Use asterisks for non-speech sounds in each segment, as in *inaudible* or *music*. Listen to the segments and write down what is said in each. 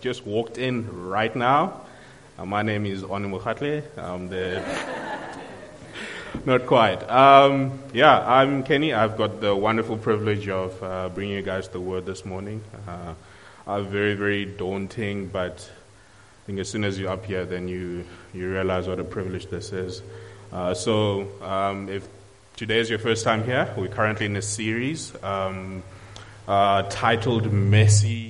just walked in right now, uh, my name is Oni Mukhatle. I'm the. Not quite. Um, yeah, I'm Kenny. I've got the wonderful privilege of uh, bringing you guys the word this morning. Uh, very, very daunting, but I think as soon as you're up here, then you, you realize what a privilege this is. Uh, so, um, if today is your first time here, we're currently in a series um, uh, titled Messy.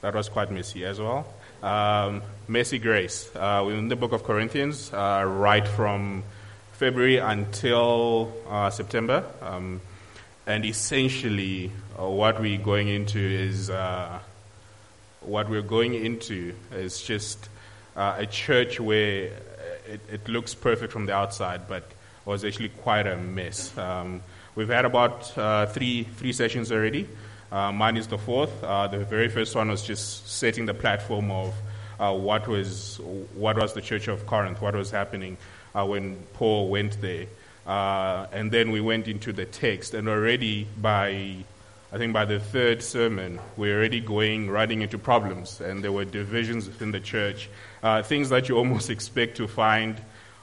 That was quite messy as well. Um, messy Grace. Uh, we're in the book of Corinthians, uh, right from February until uh, September. Um, and essentially, uh, what we're going into is uh, what we're going into is just uh, a church where it, it, looks perfect from the outside, but was actually quite a mess. Um, we've had about three three sessions already. Uh, mine is the fourth. Uh, the very first one was just setting the platform of uh, what was what was the Church of Corinth, what was happening uh, when Paul went there, and then we went into the text, and already by I think by the third sermon, we're already going running into problems, and there were divisions within the church, things that you almost *laughs* expect to find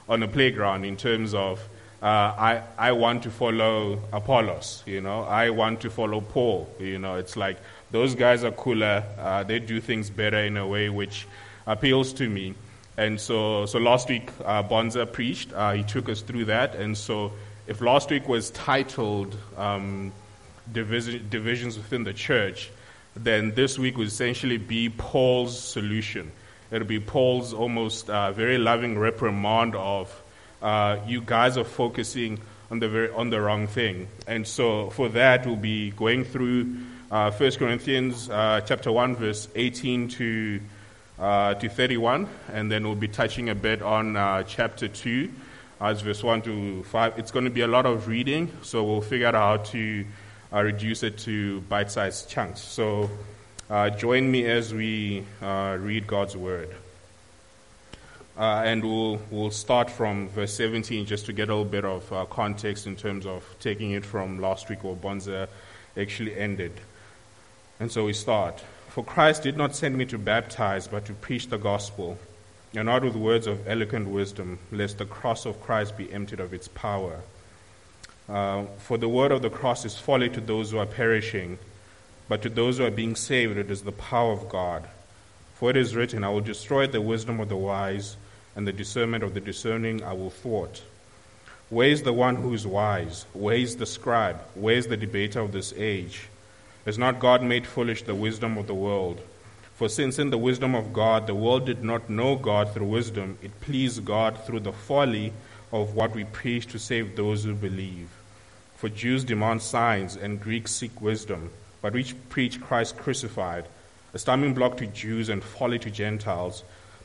on a playground in terms of uh, I, I want to follow Apollos, you know, I want to follow Paul, you know, it's like those guys are cooler, uh, they do things better in a way which appeals to me. And so, so last week, uh, Bonza preached, uh, he took us through that. And so, if last week was titled um, Division, Divisions Within the Church, then this week would essentially be Paul's solution. It'll be Paul's almost uh, very loving reprimand of uh, you guys are focusing on the very, on the wrong thing. And so for that, we'll be going through uh, 1 Corinthians uh, chapter 1, verse 18 to, uh, to 31, and then we'll be touching a bit on uh, chapter 2, as verse 1 to 5. It's going to be a lot of reading, so we'll figure out how to uh, reduce it to bite sized chunks. So join me as we read God's word. Uh, and we'll, we'll start from verse 17 just to get a little bit of uh, context in terms of taking it from last week where Bonza actually ended. And so we start. For Christ did not send me to baptize, but to preach the gospel, and not with words of eloquent wisdom, lest the cross of Christ be emptied of its power. Uh, for the word of the cross is folly to those who are perishing, but to those who are being saved it is the power of God. For it is written, I will destroy the wisdom of the wise and the discernment of the discerning I will thwart. Where is the one who is wise? Where is the scribe? Where is the debater of this age? Has not God made foolish the wisdom of the world? For since in the wisdom of God the world did not know God through wisdom, it pleased God through the folly of what we preach to save those who believe. For Jews demand signs and Greeks seek wisdom, but we preach Christ crucified, a stumbling block to Jews and folly to Gentiles.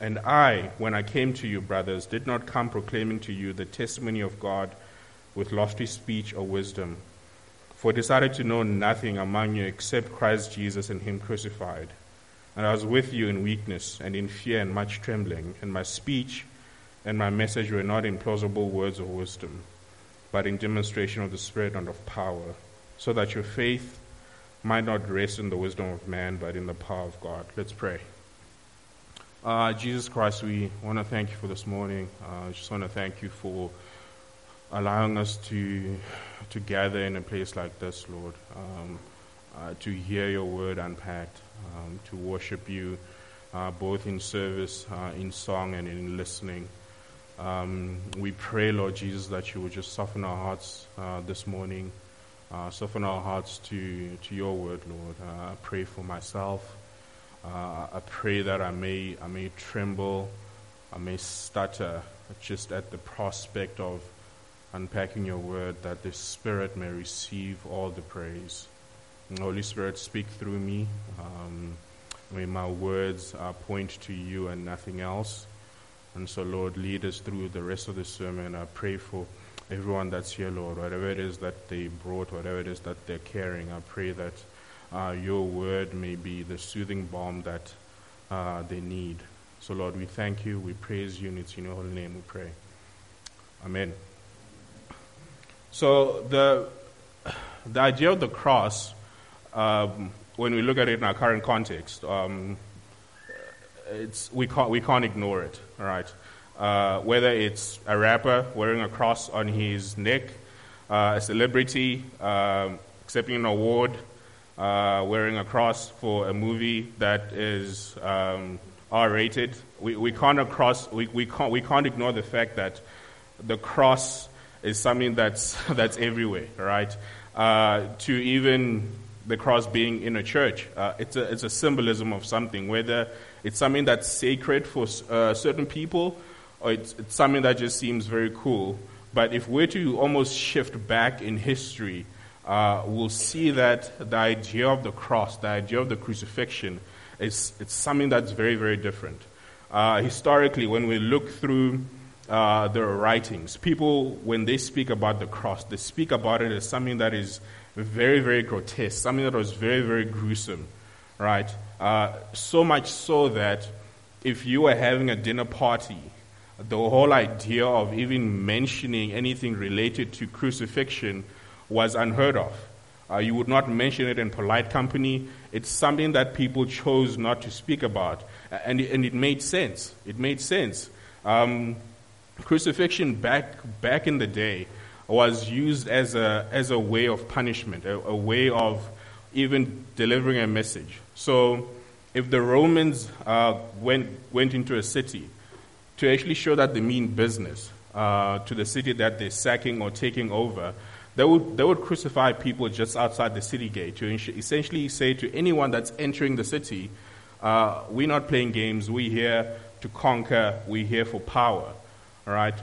And I, when I came to you, brothers, did not come proclaiming to you the testimony of God with lofty speech or wisdom. For I decided to know nothing among you except Christ Jesus and Him crucified. And I was with you in weakness and in fear and much trembling, and my speech and my message were not in plausible words of wisdom, but in demonstration of the Spirit and of power, so that your faith might not rest in the wisdom of man, but in the power of God. Let's pray. Uh, Jesus Christ, we want to thank you for this morning. I uh, just want to thank you for allowing us to to gather in a place like this, Lord, um, uh, to hear your word unpacked, um, to worship you uh, both in service, uh, in song, and in listening. Um, we pray, Lord Jesus, that you would just soften our hearts uh, this morning, uh, soften our hearts to, to your word, Lord. Uh, I pray for myself. Uh, I pray that I may, I may tremble, I may stutter just at the prospect of unpacking your word, that the Spirit may receive all the praise. Holy Spirit, speak through me. Um, may my words uh, point to you and nothing else. And so, Lord, lead us through the rest of the sermon. I pray for everyone that's here, Lord, whatever it is that they brought, whatever it is that they're carrying, I pray that uh, your word may be the soothing balm that uh, they need. So, Lord, we thank you, we praise you, and it's in your holy name we pray. Amen. So, the, the idea of the cross, um, when we look at it in our current context, um, it's, we, can't, we can't ignore it, all right? Uh, whether it's a rapper wearing a cross on his neck, uh, a celebrity um, accepting an award, uh, wearing a cross for a movie that is um, R rated. We, we, can't across, we, we, can't, we can't ignore the fact that the cross is something that's, *laughs* that's everywhere, right? Uh, to even the cross being in a church, uh, it's, a, it's a symbolism of something, whether it's something that's sacred for uh, certain people or it's, it's something that just seems very cool. But if we're to almost shift back in history, uh, we'll see that the idea of the cross, the idea of the crucifixion, is it's something that's very, very different. Uh, historically, when we look through uh, the writings, people, when they speak about the cross, they speak about it as something that is very, very grotesque, something that was very, very gruesome, right? Uh, so much so that if you were having a dinner party, the whole idea of even mentioning anything related to crucifixion was unheard of. Uh, you would not mention it in polite company. It's something that people chose not to speak about. And, and it made sense. It made sense. Um, crucifixion back, back in the day was used as a, as a way of punishment, a, a way of even delivering a message. So if the Romans uh, went, went into a city to actually show that they mean business uh, to the city that they're sacking or taking over, they would, they would crucify people just outside the city gate to essentially say to anyone that's entering the city, uh, we're not playing games, we're here to conquer, we're here for power. All right?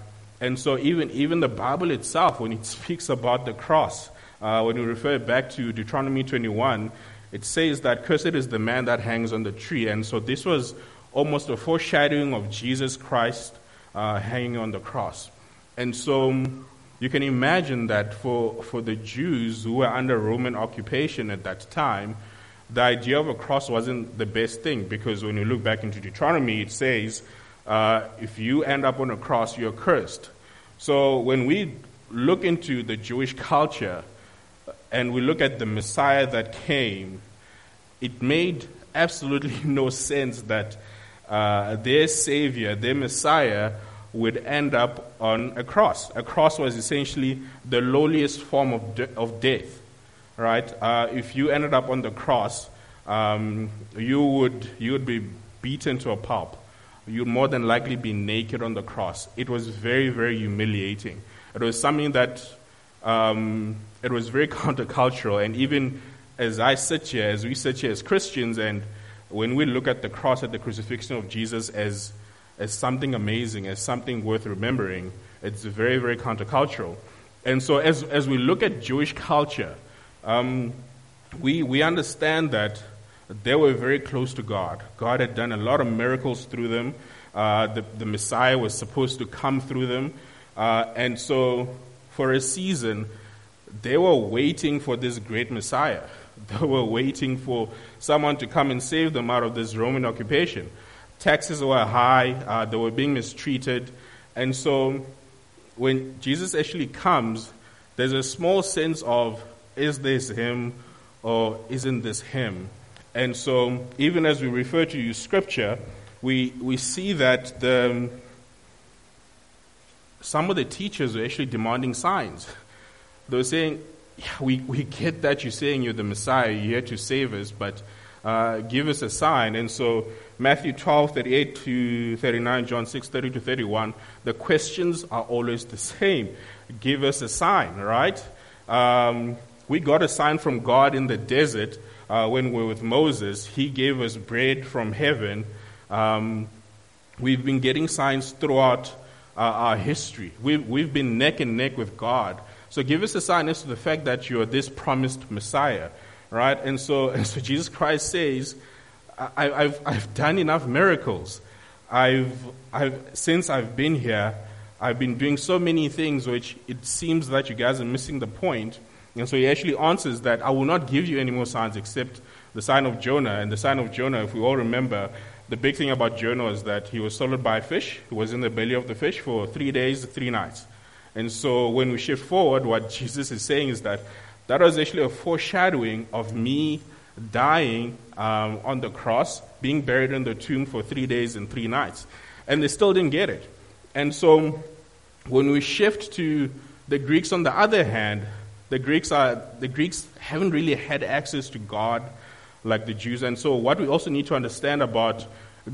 And so even, even the Bible itself, when it *laughs* speaks about the cross, uh, when we refer back to Deuteronomy 21, it says that cursed is the man that hangs on the tree. And so this was almost a foreshadowing of Jesus Christ uh, hanging on the cross. And so you can imagine that for, for the Jews who were under Roman occupation at that time, the idea of a cross wasn't the best thing because when you look back into Deuteronomy, it says, uh, if you end up on a cross, you're cursed. So when we look into the Jewish culture and we look at the Messiah that came, it made absolutely *laughs* no sense that uh, their Savior, their Messiah, would end up on a cross. A cross was essentially the lowliest form of, de- of death, right? Uh, if you ended up on the cross, um, you, would, you would be beaten to a pulp. You'd more than likely be naked on the cross. It was very, very humiliating. It was something that um, it was very *laughs* countercultural. And even as I sit here, as we sit here as Christians, and when we look at the cross, at the crucifixion of Jesus as as something amazing, as something worth remembering. It's very, very countercultural. And so, as, as we look at Jewish culture, um, we, we understand that they were very close to God. God had done a lot of miracles through them. Uh, the, the Messiah was supposed to come through them. Uh, and so, for a season, they were waiting for this great Messiah. *laughs* They were waiting for someone to come and save them out of this Roman occupation taxes were high, uh, they were being mistreated. And so when Jesus actually comes, there's a small sense of, is this him or isn't this him? And so even as we refer to scripture, we, we see that the, some of the teachers were actually demanding signs. They were saying, yeah, we, we get that you're saying you're the Messiah, you're here to save us, but uh, give us a sign. And so Matthew 12, 38 to 39, John 6, 30 to 31, the questions are always the same. Give us a sign, right? Um, we got a sign from God in the desert uh, when we were with Moses. He gave us bread from heaven. Um, we've been getting signs throughout uh, our history. We've, we've been neck and neck with God. So give us a sign as to the fact that you're this promised Messiah, right? And so, *laughs* and so Jesus Christ says, I, have I've done enough miracles. I've, I've, since I've been here, I've been doing so many things which it seems that you guys are missing the point. And so he actually answers that I will not give you any more signs except the sign of Jonah. And the sign of Jonah, if we all remember, the big thing about Jonah is that he was swallowed by a fish. He was in the belly of the fish for three days, three nights. And so when we shift forward, what *laughs* Jesus is saying is that that was actually a foreshadowing of me dying um, on the cross, being buried in the tomb for three days and three nights. And they still didn't get it. And so when we shift to the Greeks, on the other hand, the Greeks, are, the Greeks haven't really had access to God like the Jews. And so, what we also need to understand about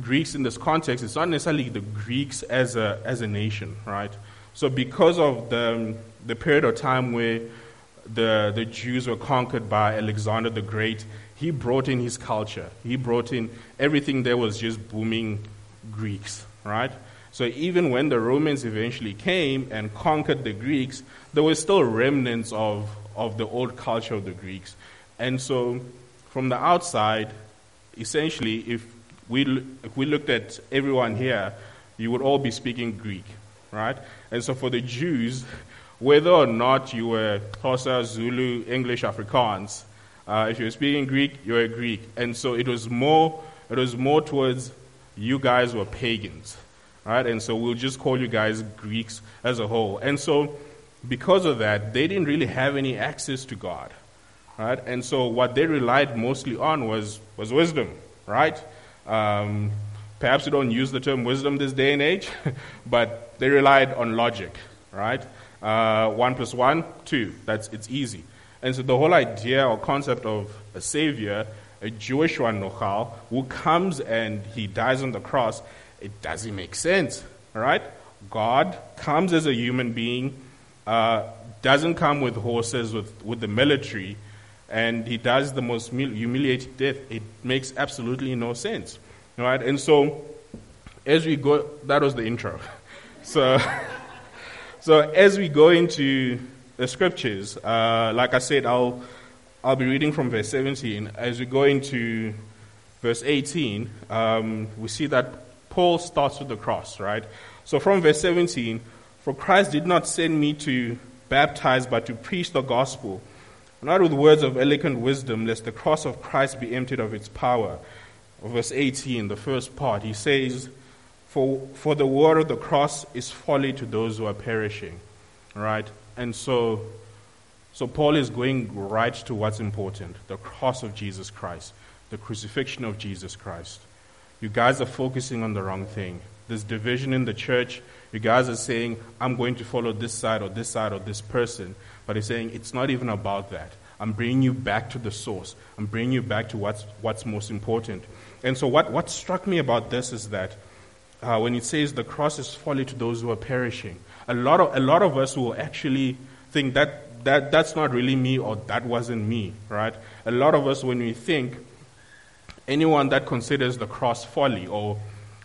Greeks in this context is not necessarily the Greeks as a, as a nation, right? So, because of the, the period of time where the, the Jews were conquered by Alexander the Great, he brought in his culture. He brought in everything that was just booming Greeks, right? So even when the Romans eventually came and conquered the Greeks, there were still remnants of, of the old culture of the Greeks. And so from the outside, essentially, if we, if we looked at everyone here, you would all be speaking Greek, right? And so for the Jews, whether or not you were Xhosa, Zulu, English, Afrikaans, uh, if you were speaking Greek, you were Greek. And so it was more, it was more towards you guys were pagans, right? And so we'll just call you guys Greeks as a whole. And so because of that, they didn't really have any access to God. Right? And so what they relied mostly on was, was wisdom, right? Um, perhaps we don't use the term wisdom this day and age, *laughs* but they relied on logic, right? Uh, one plus one, two. That's it's easy. And so the whole idea or concept of a savior, a Jewish one, Nochal, who comes and he dies on the cross, it doesn't make sense, right? God comes as a human being, uh, doesn't come with horses, with, with the military, and he does the most humiliating death. It makes absolutely no sense, right? And so, as we go, that was the intro. *laughs* So, *laughs* so as we go into the scriptures, uh, like I said, I'll I'll be reading from verse 17. As we go into verse 18, um, we see that Paul starts with the cross, right? So from verse 17, for Christ did not send me to baptize, but to preach the gospel not with words of eloquent wisdom, lest the cross of Christ be emptied of its power. Verse 18, the first part, he says, For, for the word of the cross is folly to those who are perishing. Right? And so, so Paul is going right to what's important the cross of Jesus Christ, the crucifixion of Jesus Christ. You guys are focusing on the wrong thing. There's division in the church. You guys are saying, I'm going to follow this side or this side or this person. But he's saying it's not even about that. I'm bringing you back to the source. I'm bringing you back to what's, what's most important. And so, what, what struck me about this is that uh, when it says the cross is folly to those who are perishing, a lot of, a lot of us will actually think that, that that's not really me or that wasn't me, right? A lot of us, when we think, anyone that considers the cross folly or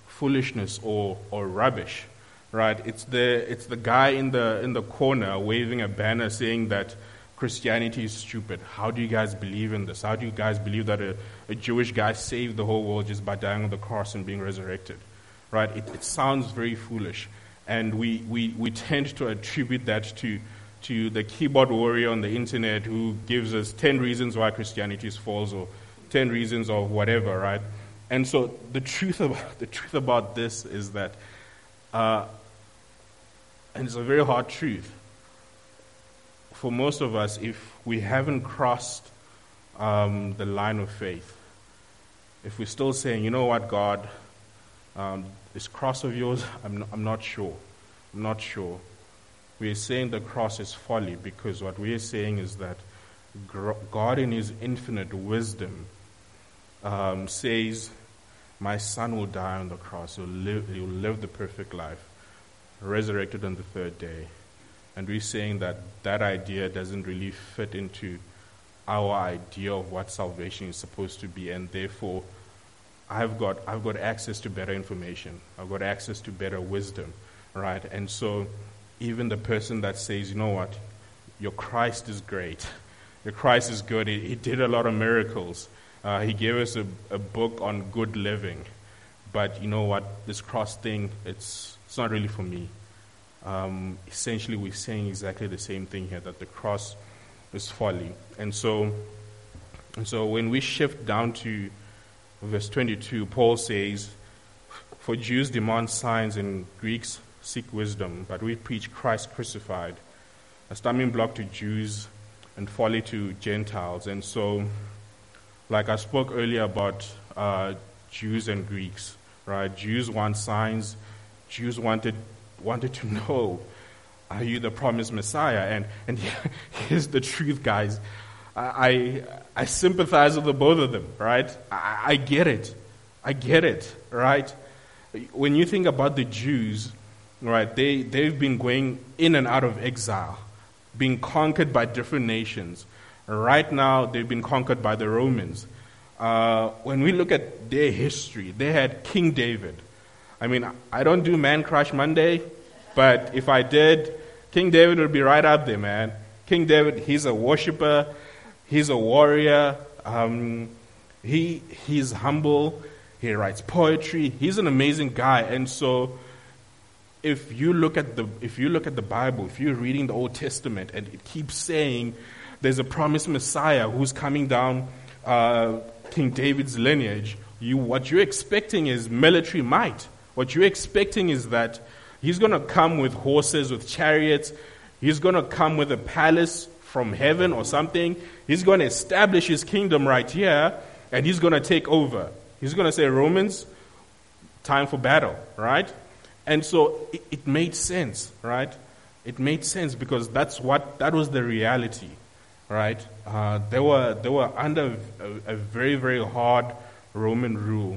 foolishness or, or rubbish, right? It's the, it's the guy in the, in the corner waving a banner saying that Christianity is stupid. How do you guys believe in this? How do you guys believe that a, a Jewish guy saved the whole world just by dying on the cross and being resurrected? Right? It, it sounds very foolish. And we, we, we tend to attribute that to, to the keyboard warrior on the internet who gives us 10 reasons why Christianity is false or 10 reasons or whatever, right? And so the truth about, *laughs* the truth about this is that uh, and it's a very hard truth. For most of us, if we haven't crossed um, the line of faith, if we're still saying, you know what, God, um, this cross of yours, I'm not, I'm not sure. I'm not sure. We're saying the cross is folly because what we're saying is that God, in His infinite wisdom, um, says, My son will die on the cross, he'll live, he'll live the perfect life, resurrected on the third day. And we're saying that that idea doesn't really fit into our idea of what salvation is supposed to be, and therefore, I've got, I've got access to better information. I've got access to better wisdom, right? And so, even the person that says, you know what, your Christ is great, *laughs* your Christ is good, he, he did a lot of miracles, uh, he gave us a, a book on good living, but you know what, this cross thing, it's, it's not really for me. Um, essentially, we're saying exactly the same thing here that the cross is folly. And so, and so when we shift down to verse 22, Paul says, For Jews demand signs and Greeks seek wisdom, but we preach Christ crucified, a stumbling block to Jews and folly to Gentiles. And so, like I spoke earlier about uh, Jews and Greeks, right? Jews want signs. Jews wanted wanted to *laughs* know, are you the promised Messiah? And and *laughs* here's the truth, guys. I, I sympathize with the both of them, right? I, I get it. I get it, right? When you think about the Jews, right, they, they've been going in and out of exile, being conquered by different nations. Right now, they've been conquered by the Romans. Uh, when we look at their history, they had King David. I mean, I don't do Man Crush Monday, but if I did, King David would be right up there, man. King David, he's a worshiper, He's a warrior. Um, he, he's humble. He writes poetry. He's an amazing guy. And so, if you look at the if you look at the Bible, if you're reading the Old Testament, and it keeps saying there's a promised Messiah who's coming down uh, King David's lineage, you what you're expecting is military might. What you're expecting is that he's going to come with horses, with chariots. He's going to come with a palace from heaven or something. He's going to establish his kingdom right here and he's going to take over. He's going to say, Romans, time for battle, right? And so it, it made sense, right? It made sense because that's what, that was the reality, right? Uh, they, were, they were under a, a very, very hard Roman rule.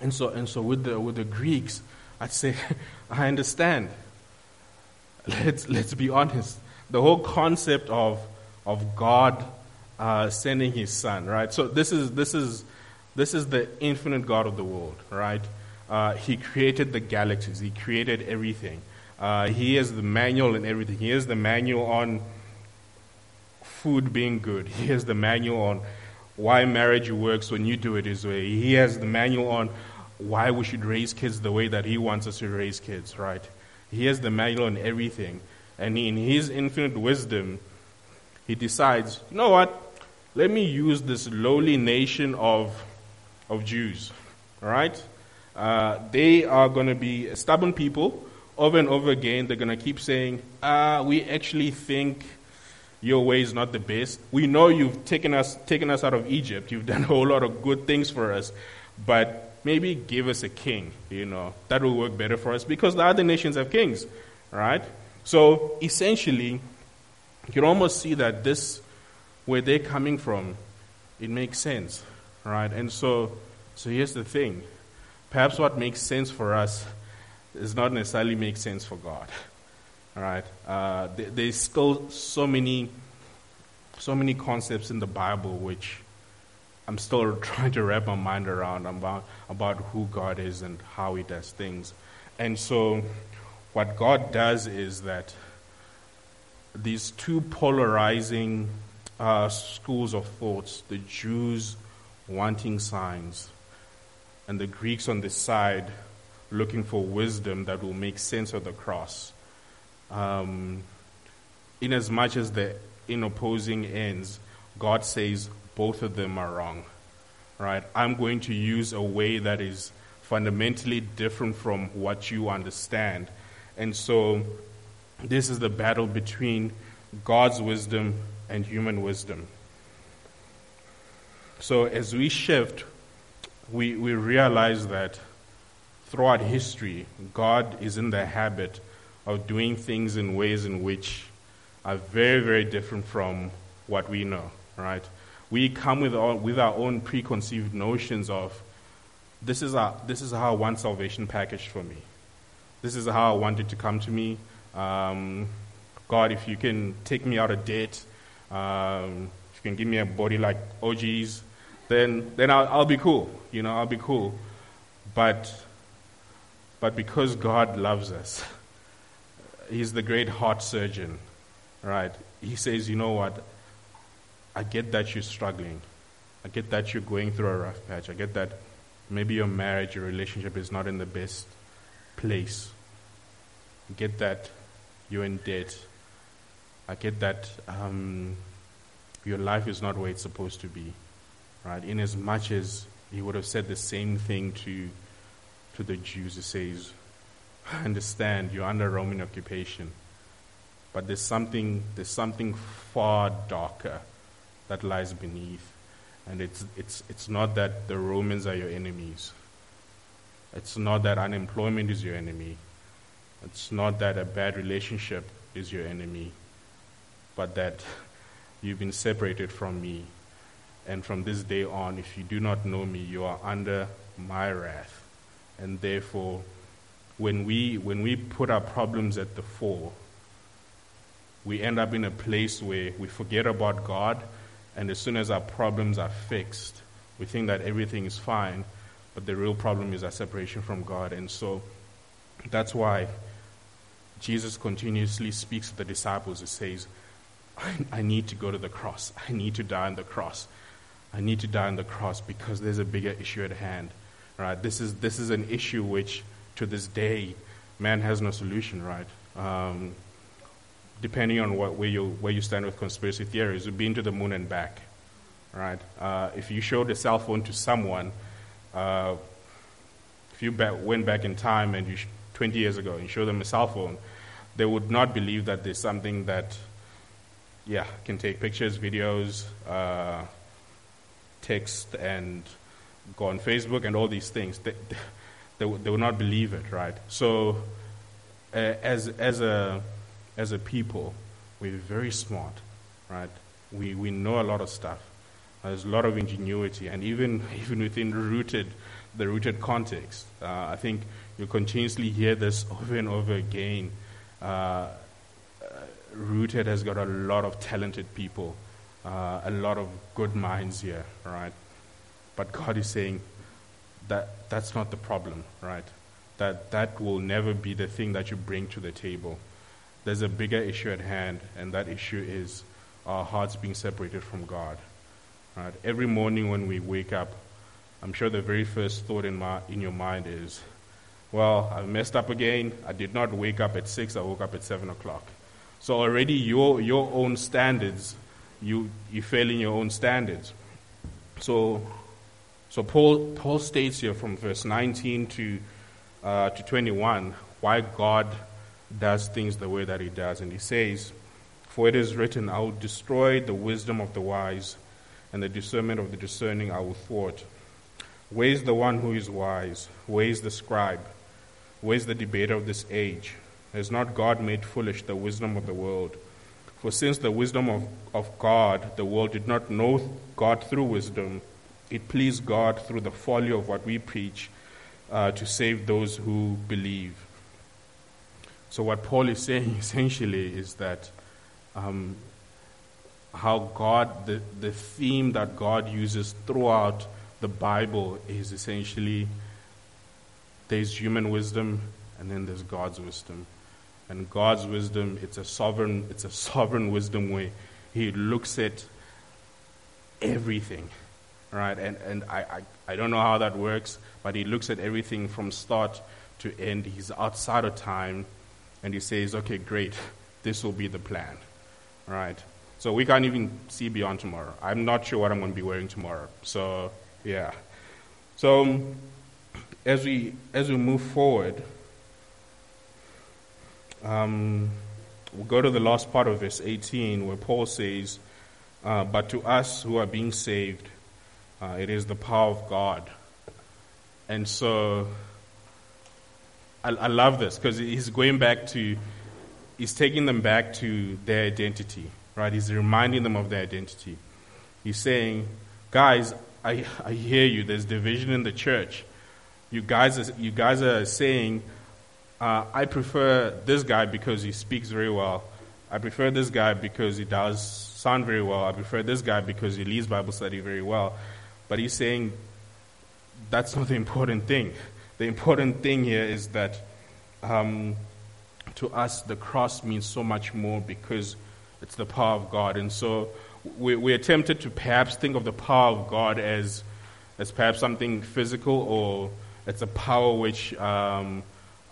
And so, and so with, the, with the Greeks, I'd say, *laughs* I understand. Let's, let's be honest the whole concept of, of God uh, sending his son, right? So this is, this, is, this is the infinite God of the world, right? Uh, he created the galaxies, he created everything. Uh, he has the manual and everything. He has the manual on food being good. He has the manual on why marriage works when you do it his way. He has the manual on why we should raise kids the way that he wants us to raise kids, right? He has the manual on everything. And in his infinite wisdom, he decides, you know what? Let me use this lowly nation of, of Jews. All right? Uh, they are going to be stubborn people. Over and over again, they're going to keep saying, uh, we actually think your way is not the best. We know you've taken us, taken us out of Egypt. You've done a whole lot of good things for us. But maybe give us a king, you know. That will work better for us because the other nations have kings, right? So essentially, you can almost see that this, where they're coming from, it makes sense, right? And so, so here's the thing. Perhaps what makes sense for us does not necessarily make sense for God, all right? Uh, there, there's still so many, so many concepts in the Bible which I'm still *laughs* trying to wrap my mind around about, about who God is and how He does things. And so, what God does is that these two polarizing uh, schools of thoughts, the Jews wanting signs, and the Greeks on the side looking for wisdom that will make sense of the cross. Um, in as much as the in opposing ends, God says both of them are wrong. Right? I'm going to use a way that is fundamentally different from what you understand and so this is the battle between God's wisdom and human wisdom. So as we shift, we, we realize that throughout history, God is in the habit of doing things in ways in which are very, very different from what we know, right? We come with our, with our own preconceived notions of this is, a, this is how I want salvation packaged for me. This is how I want it to come to me. Um, God, if you can take me out of debt, um, if you can give me a body like OG's, then, then I'll, I'll be cool. You know, I'll be cool. But, but because God loves us, *laughs* He's the great heart surgeon, right? He says, you know what? I get that you're struggling. I get that you're going through a rough patch. I get that maybe your marriage, your relationship is not in the best place. I get that you're in debt. I get that um, your life is not where it's supposed to be, right? In as much as he would have said the same thing to, to the Jews, he says, I understand you're under Roman occupation, but there's something, there's something far darker that lies beneath. And it's, it's, it's not that the Romans are your enemies. It's not that unemployment is your enemy. It's not that a bad relationship is your enemy but that you've been separated from me. And from this day on, if you do not know me, you are under my wrath. And therefore, when we, when we put our problems at the fore, we end up in a place where we forget about God, and as soon as our problems are fixed, we think that everything is fine, but the real problem is our separation from God. And so that's why Jesus continuously speaks to the disciples. He says, I, need to go to the cross. I need to die on the cross. I need to die on the cross because there's a bigger issue at hand. Right? This is this is an issue which, to this day, man has no solution. Right? Um, depending on what, where you where you stand with conspiracy theories, you've been to the moon and back. Right? Uh, if you showed a cell phone to someone, uh, if you went back in time and you 20 years ago and showed them a cell phone, they would not believe that there's something that yeah, can take pictures, videos, uh, text, and go on Facebook and all these things. They, they, they will not believe it, right? So, uh, as, as, a, as a people, we're very smart, right? We, we know a lot of stuff. There's a lot of ingenuity, and even, *laughs* even within rooted, the rooted context, uh, I think you continuously hear this over and over again. Uh, Rooted has got a lot of talented people, uh, a lot of good minds here, right? But God is saying that that's not the problem, right? That that will never be the thing that you bring to the table. There's a bigger issue at hand, and that issue is our hearts being separated from God. Right? Every morning when we wake up, I'm sure the very first thought in, my, in your mind is, well, I messed up again. I did not wake up at 6, I woke up at 7 o'clock. So already your, your own standards, you, you fail in your own standards. So, so Paul, Paul states here from verse 19 to, uh, to 21 why God does things the way that he does. And he says, For it is written, I will destroy the wisdom of the wise, and the discernment of the discerning I will thwart. Where is the one who is wise? Where is the scribe? Where is the debater of this age? Has not God made foolish the wisdom of the world? For since the wisdom of, of God, the world did not know God through wisdom, it pleased God through the folly of what we preach uh, to save those who believe. So, what Paul is saying *laughs* essentially is that um, how God, the, the theme that God uses throughout the Bible is essentially there's human wisdom and then there's God's wisdom and God's wisdom, it's a sovereign, it's a *laughs* sovereign wisdom where He looks at everything, right? And, and I, I, I don't know how that works, but he looks at everything from start to end. He's outside of time, and he says, okay, great, this will be the plan, right? So we can't even see beyond tomorrow. I'm not sure what I'm going to be wearing tomorrow. So, yeah. So, as we, as we move forward, um, we'll go to the last part of verse 18 where Paul says, uh, But to us who are being saved, uh, it is the power of God. And so I, I love this because he's going back to, he's taking them back to their identity, right? He's reminding them of their identity. He's saying, guys, I, I hear you. There's division in the church. You guys are, you guys are saying, uh, I prefer this guy because he speaks very well. I prefer this guy because he does sound very well. I prefer this guy because he leads Bible study very well. But he's saying that's not the important thing. The important thing here is that um, to us, the cross means so much more because it's the power of God. And so we, we are tempted to perhaps think of the power of God as, as perhaps something physical or it's a power which um,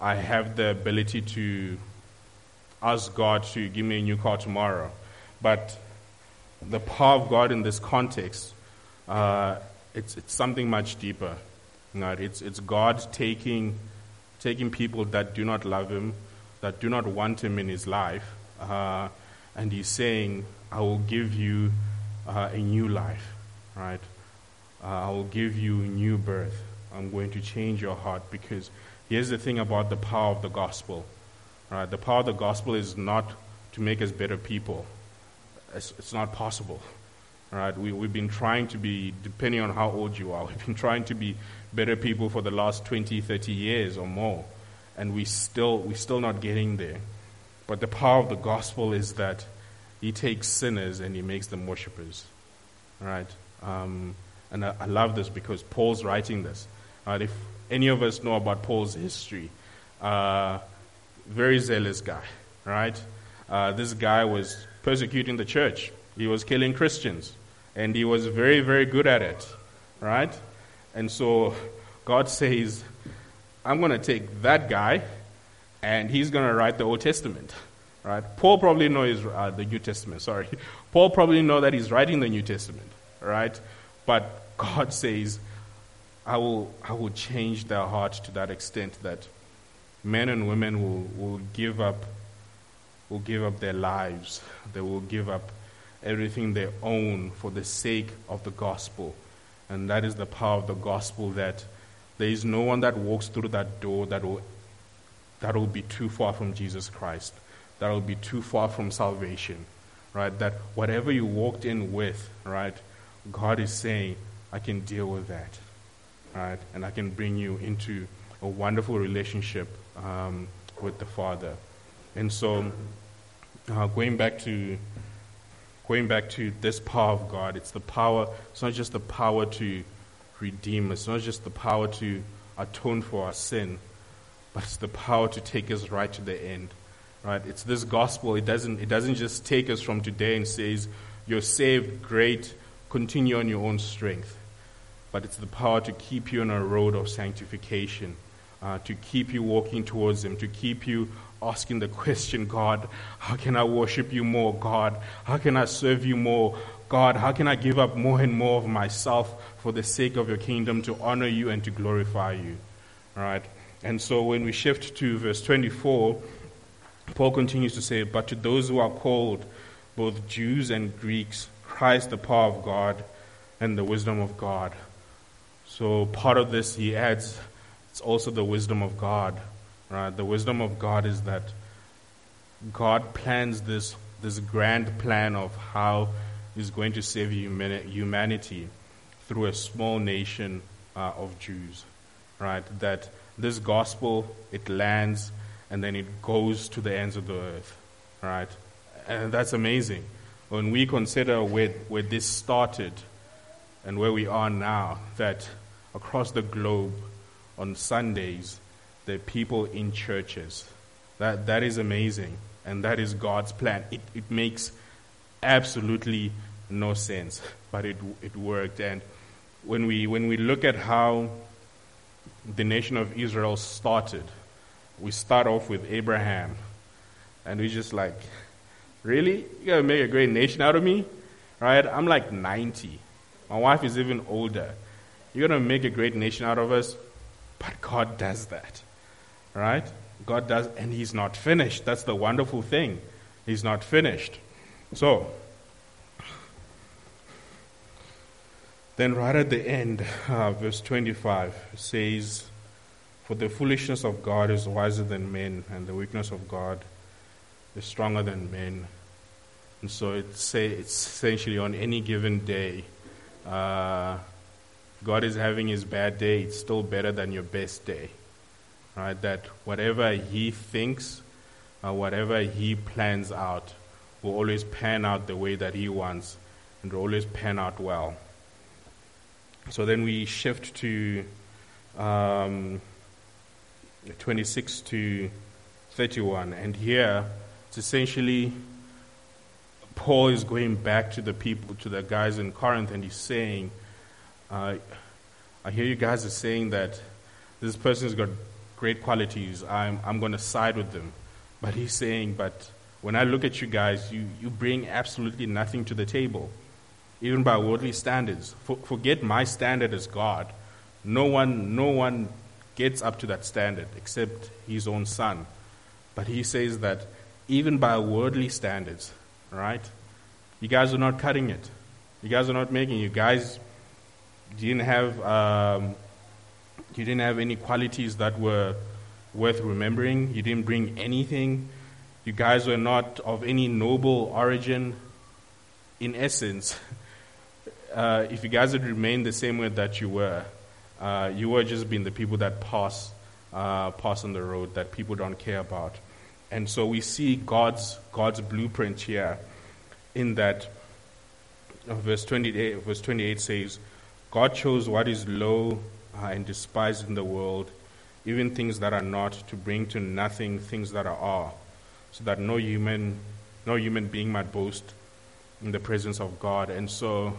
I have the ability to ask God to give me a new car tomorrow. But the power of God in this context, uh, it's, it's something much deeper. Right? It's, it's God taking, taking people that do not love Him, that do not want Him in His life, uh, and He's saying, I will give you uh, a new life. Right? Uh, I will give you new birth. I'm going to change your heart because here's the thing about the power of the gospel. Right? The power of the gospel is not to make us better people. It's, it's not possible. Right? We, we've been trying to be, depending on how old you are, *laughs* we've been trying to be better people for the last 20, 30 years or more. And we still, we're still not getting there. But the power of the gospel is that he takes sinners and he makes them worshippers. Right? Um, and I, I, love this because Paul's writing this. Right? If any of us know about Paul's history, uh, very zealous guy, right? Uh, this guy was persecuting the church. He was killing Christians, and he was very, very good at it, right? And so God says, I'm going to take that guy, and he's going to write the Old Testament, right? Paul probably knows uh, the New Testament. Sorry, *laughs* Paul probably knows that he's writing the New Testament, right? But God says, I will, I will change their heart to that extent that men and women will, will give up will give up their lives. They will give up everything they own for the sake of the gospel. And that is the power of the gospel that there is no one that walks through that door that will that will be too far from Jesus Christ. That will be too far from salvation. Right? That whatever you walked in with, right, God is saying, I can deal with that. Right? And I can bring you into a wonderful relationship um, with the Father. And so, uh, going back to going back to this power of God, it's the power. It's not just the power to redeem. It's not just the power to atone for our sin, but it's the power to take us right to the end. Right? It's this gospel. It doesn't. It doesn't just take us from today and says, "You're saved. Great. Continue on your own strength." But it's the power to keep you on a road of sanctification uh, to keep you walking towards Him, to keep you asking the question, God, how can I worship you more? God, how can I serve you more? God, how can I give up more and more of myself for the sake of your kingdom to honor you and to glorify you? All right. And so when we shift to verse 24, Paul continues to say, But to those who are called, both Jews and Greeks, Christ the power of God and the wisdom of God. So part of this, he adds it's also the wisdom of God. Right? The wisdom of God is that God plans this, this grand plan of how He's going to save humanity through a small nation uh, of Jews. Right? That this gospel, it lands and then it goes to the ends of the earth. Right? And that's amazing. When we consider where, where this started and where we are now, that across the globe, on Sundays, the people in churches. That, that is amazing. And that is God's plan. It, it makes absolutely no sense, but it, it worked. And when we, when we look at how the nation of Israel started, we start off with Abraham. And we're just like, really? You're going to make a great nation out of me? Right? I'm like 90. My wife is even older. You're going to make a great nation out of us? But God does that. Right? God does, and He's not finished. That's the wonderful thing. He's not finished. So, then right at the end, uh, verse 25 says, For the foolishness of God is wiser than men, and the weakness of God is stronger than men. And so it's, say, it's essentially on any given day, uh, God is having his bad day, it's still better than your best day. Right? That whatever he thinks, uh, whatever he plans out, will always pan out the way that he wants and will always pan out well. So then we shift to um, 26 to 31, and here it's essentially Paul is going back to the people, to the guys in Corinth, and he's saying, uh, I hear you guys are saying that this person's got great qualities. I'm, I'm going to side with them. But he's saying, but when I look at you guys, you, you bring absolutely nothing to the table, even by worldly standards. For, forget my standard as God. No one, no one gets up to that standard except his own son. But he says that even by worldly standards, right? You guys are not cutting it. You guys are not making. You guys didn't have um, you didn't have any qualities that were worth remembering. You didn't bring anything. You guys were not of any noble origin. In essence, *laughs* uh, if you guys had remained the same way that you were, uh, you were just being the people that pass uh, pass on the road that people don't care about. And so we see God's God's blueprint here in that uh, verse 28, verse 28 says, God chose what is low and despised in the world, even things that are not, to bring to nothing things that are, so that no human, no human being might boast in the presence of God. And so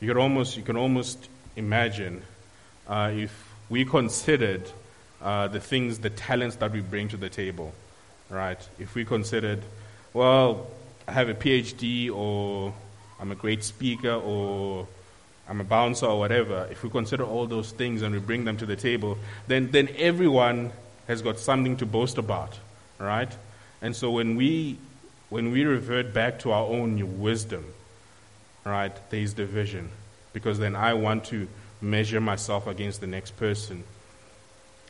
you can almost, you can almost imagine uh, if we considered uh, the things, the talents that we bring to the table, right? If we considered, well, I have a PhD or I'm a great speaker or I'm a bouncer or whatever, if we consider all those things and we bring them to the table, then, then everyone has got something to boast about, right? And so when we, when we revert back to our own wisdom, right, there is division. Because then I want to measure myself against the next person.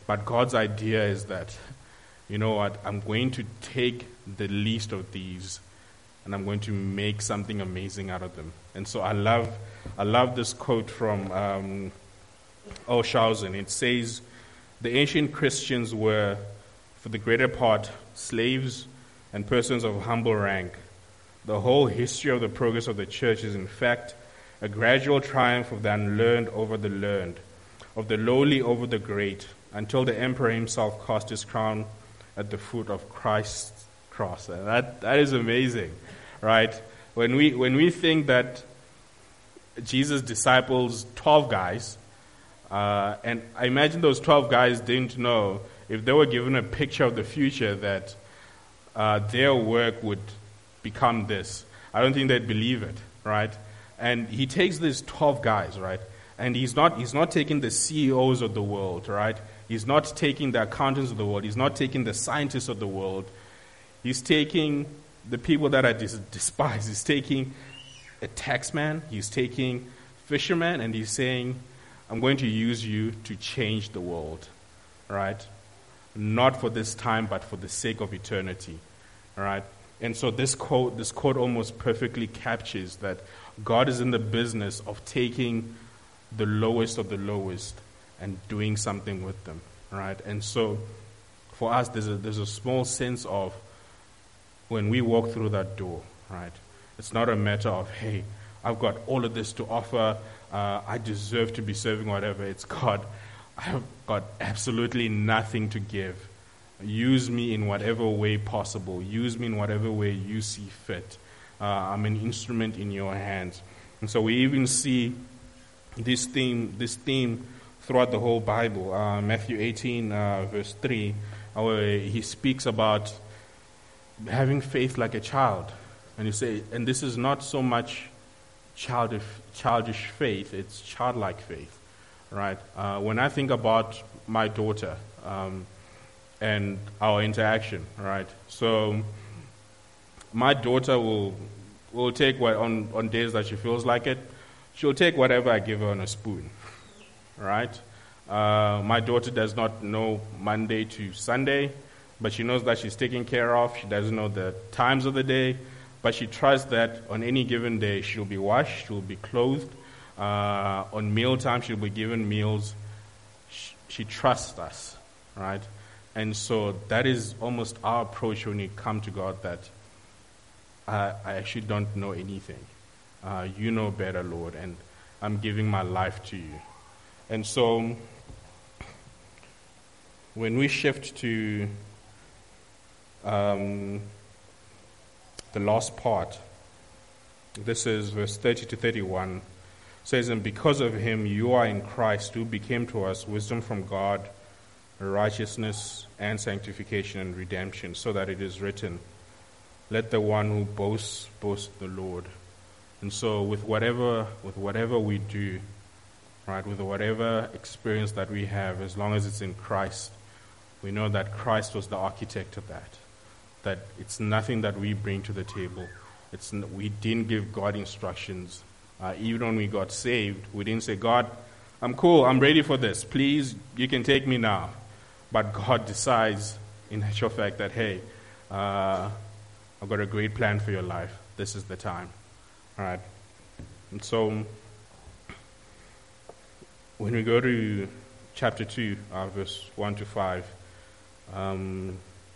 But God's idea is that, you know what, I'm going to take the least of these and I'm going to make something amazing out of them. And so I love, I love this quote from um, Olshausen. It says, The ancient Christians were, for the greater part, slaves and persons of humble rank. The whole history of the progress of the church is, in fact, a gradual triumph of the unlearned over the learned, of the lowly over the great, until the emperor himself cast his crown at the foot of Christ's cross. And that, that is amazing right? When we, when we think that Jesus' disciples, 12 guys, uh, and I imagine those 12 guys didn't know if they were given a picture of the future that uh, their work would become this. I don't think they'd believe it, right? And he takes these 12 guys, right? And he's not, he's not taking the CEOs of the world, right? He's not taking the accountants of the world. He's not taking the scientists of the world. He's taking the people that are dis- despised. He's taking a taxman, he's taking fishermen, and he's saying, I'm going to use you to change the world, right? Not for this time, but for the sake of eternity, right? And so this quote, this quote almost perfectly captures that God is in the business of taking the lowest of the lowest and doing something with them, right? And so for us, there's a, there's a small sense of when we walk through that door, right? It's not a matter of, hey, I've got all of this to offer, uh, I deserve to be serving whatever. It's God, I've got absolutely nothing to give. Use me in whatever way possible. Use me in whatever way you see fit. Uh, I'm an instrument in your hands. And so we even see this theme, this theme throughout the whole Bible. Uh, Matthew 18, uh, verse 3, where he speaks about having faith like a child. And you say, and this is not so much childish, childish faith, it's childlike faith, right? Uh, when I think about my daughter um, and our interaction, right? So my daughter will, will take what, on, on days that she feels like it, she'll take whatever I give her on a spoon, right? Uh, my daughter does not know Monday to Sunday but she knows that she's taken care of. She doesn't know the times of the day. but she trusts that on any given day she'll be washed, she'll be clothed. Uh, on mealtime, she'll be given meals. She, she trusts us, right? And so that is almost our approach when we come to God that I, I actually don't know anything. Uh, you know better, Lord, and I'm giving my life to you. And so when we shift to um, the last part, this is verse 30 to 31, says, And because of him you are in Christ, who became to us wisdom from God, righteousness and sanctification and redemption, so that it is written, Let the one who boasts boast the Lord. And so with whatever with whatever we do, right, with whatever experience that we have, as long as it's in Christ, we know that Christ was the architect of that. That it's nothing that we bring to the table. It's, we didn't give God instructions. Uh, even when we got saved, we didn't say, God, I'm cool, I'm ready for this. Please, you can take me now. But God decides, in actual fact, that, hey, uh, I've got a great plan for your life. This is the time. All right. And so, when we go to chapter 2, uh, verse 1 to 5, um,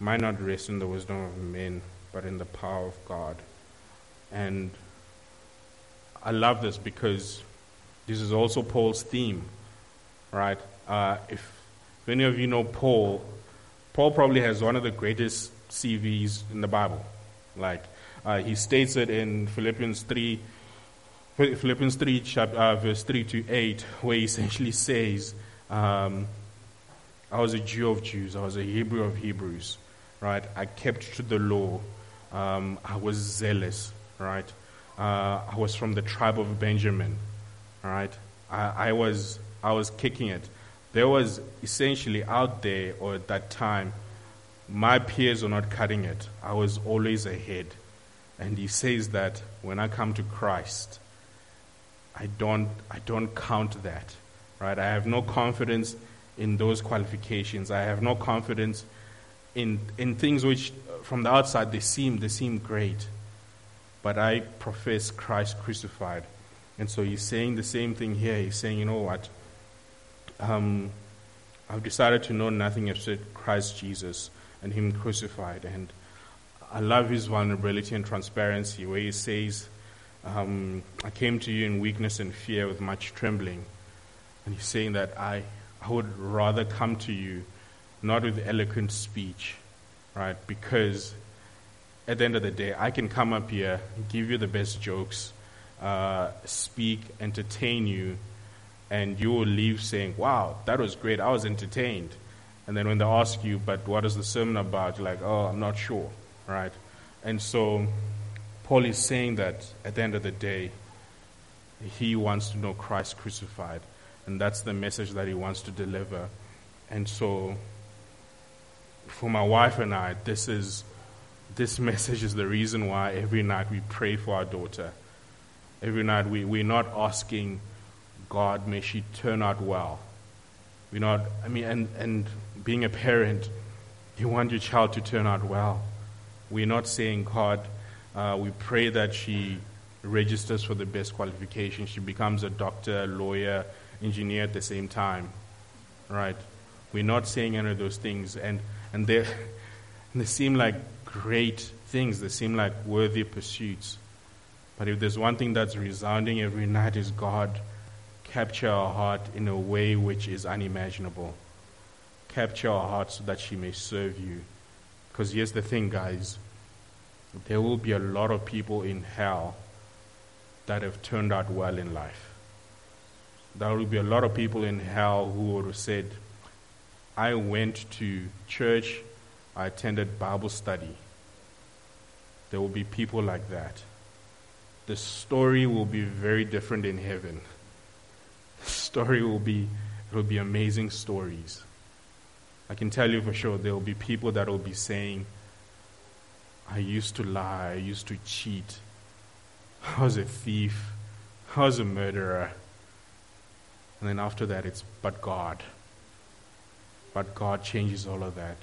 might not rest in the wisdom of men, but in the power of God. And I love this because this is also Paul's theme, right? Uh, if any of you know Paul, Paul probably has one of the greatest CVs in the Bible. Like, uh, he states it in Philippians 3, Philippians 3, chapter, uh, verse 3 to 8, where he essentially says, um, I was a Jew of Jews, I was a Hebrew of Hebrews right? I kept to the law. Um, I was zealous, right? Uh, I was from the tribe of Benjamin, right? I, I, was I was kicking it. There was essentially out there or at that time, my peers were not cutting it. I was always ahead, and he says that when I come to Christ, I don't I don't count that, right? I have no confidence in those qualifications. I have no confidence in, in things which from the outside they seem, they seem great. But I profess Christ crucified. And so he's saying the same thing here. He's saying, you know what? Um, I've decided to know nothing except Christ Jesus and Him crucified. And I love His vulnerability and transparency, where He says, um, I came to you in weakness and fear with much trembling. And He's saying that I, I would rather come to you not with eloquent speech, right? Because at the end of the day, I can come up here, give you the best jokes, uh, speak, entertain you, and you will leave saying, Wow, that was great. I was entertained. And then when they ask you, But what is the sermon about? You're like, Oh, I'm not sure, right? And so Paul is saying that at the end of the day, he wants to know Christ crucified. And that's the message that he wants to deliver. And so for my wife and I, this is this *laughs* message is the reason why every night we pray for our daughter. Every night we, we're not asking God, may she turn out well. We're not, I mean, and, and being a parent, you want your child to turn out well. We're not saying, God, uh, we pray that she registers for the best qualification. She becomes a doctor, lawyer, engineer at the same time. Right? We're not saying any of those things. And and they, *laughs* they seem like great things, they seem like worthy pursuits. But if there's one thing that's resounding every night is God, capture our heart in a way which is unimaginable. Capture our heart so that she may serve you. Because here's the thing, guys there will be a lot of people in hell that have turned out well in life. There will be a lot of people in hell who would have said, I went to church, I attended Bible study. There will be people like that. the story will be very different in heaven. *laughs* The story will be, it will be amazing stories. I can tell you for sure there will be people that will be saying, I used to lie, I used to cheat, I was a thief, I was a murderer. And then after that, it's but God. But God changes all of that.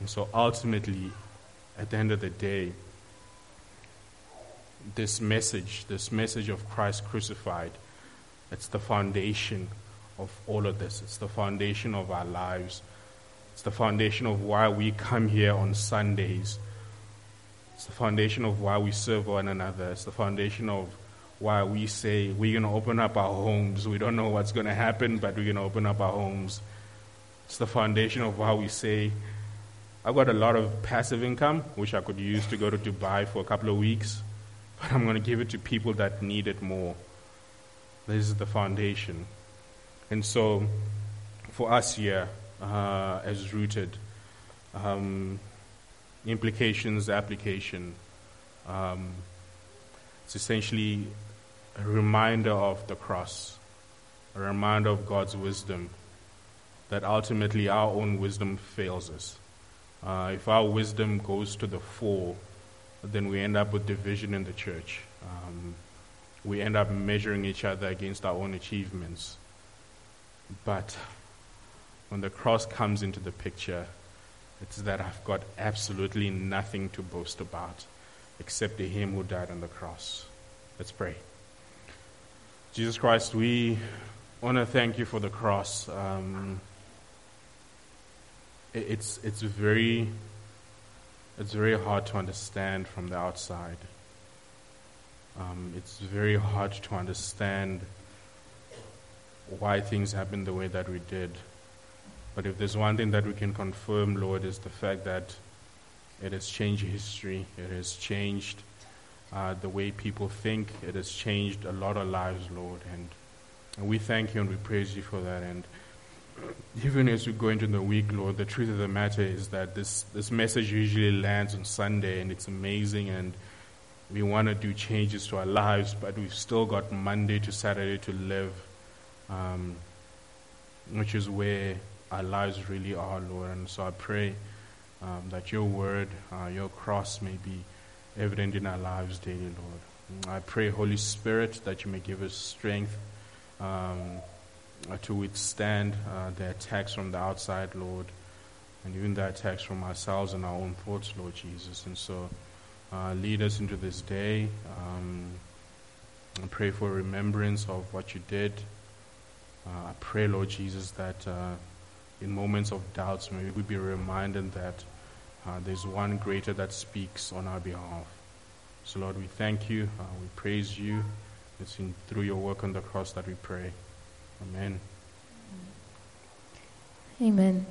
And so ultimately, at the end of the day, this message, this message of Christ crucified, it's the foundation of all of this. It's the foundation of our lives. It's the foundation of why we come here on Sundays. It's the foundation of why we serve one another. It's the foundation of why we say we're going to open up our homes. We don't know what's going to happen, but we're going to open up our homes. It's the foundation of how we say, I've got a lot of passive income, which I could use to go to Dubai for a couple of weeks but I'm going to give it to people that need it more. This is the foundation. And so, for us here, uh, as rooted, um, implications, application, um, it's essentially a reminder of the cross, a reminder of God's wisdom, that ultimately our own wisdom fails us. Uh, if our wisdom goes to the fore, then we end up with division in the church. Um, we end up measuring each other against our own achievements. But when the cross comes into the picture, it's that I've got absolutely nothing to boast about except the Him who died on the cross. Let's pray. Jesus Christ, we want to thank you for the cross. Um, it's, it's very it's very hard to understand from the outside. Um, it's very hard to understand why things happened the way that we did. But if there's one thing that we can confirm, Lord, is the fact that it has changed history. It has changed uh, the way people think. It has changed a lot of lives, Lord. And, and we thank you and we praise you for that. And even as we go into the week, Lord, the truth of the matter is that this, this message usually lands on Sunday and it's amazing and we want to do changes to our lives, but we've still got Monday to Saturday to live, um, which is where our lives really are, Lord. And so I pray um, that your word, uh, your cross may be evident in our lives daily, Lord. I pray, Holy Spirit, that you may give us strength. Um, to withstand uh, the attacks from the outside, Lord, and even the attacks from ourselves and our own thoughts, Lord Jesus. And so uh, lead us into this day. Um, I pray for remembrance of what you did. Uh, I pray, Lord Jesus, that uh, in moments of doubts, may we be reminded that uh, there's one greater that speaks on our behalf. So, Lord, we thank you. we praise you. It's in, through your work on the cross that we pray. Amen. Amen. Thank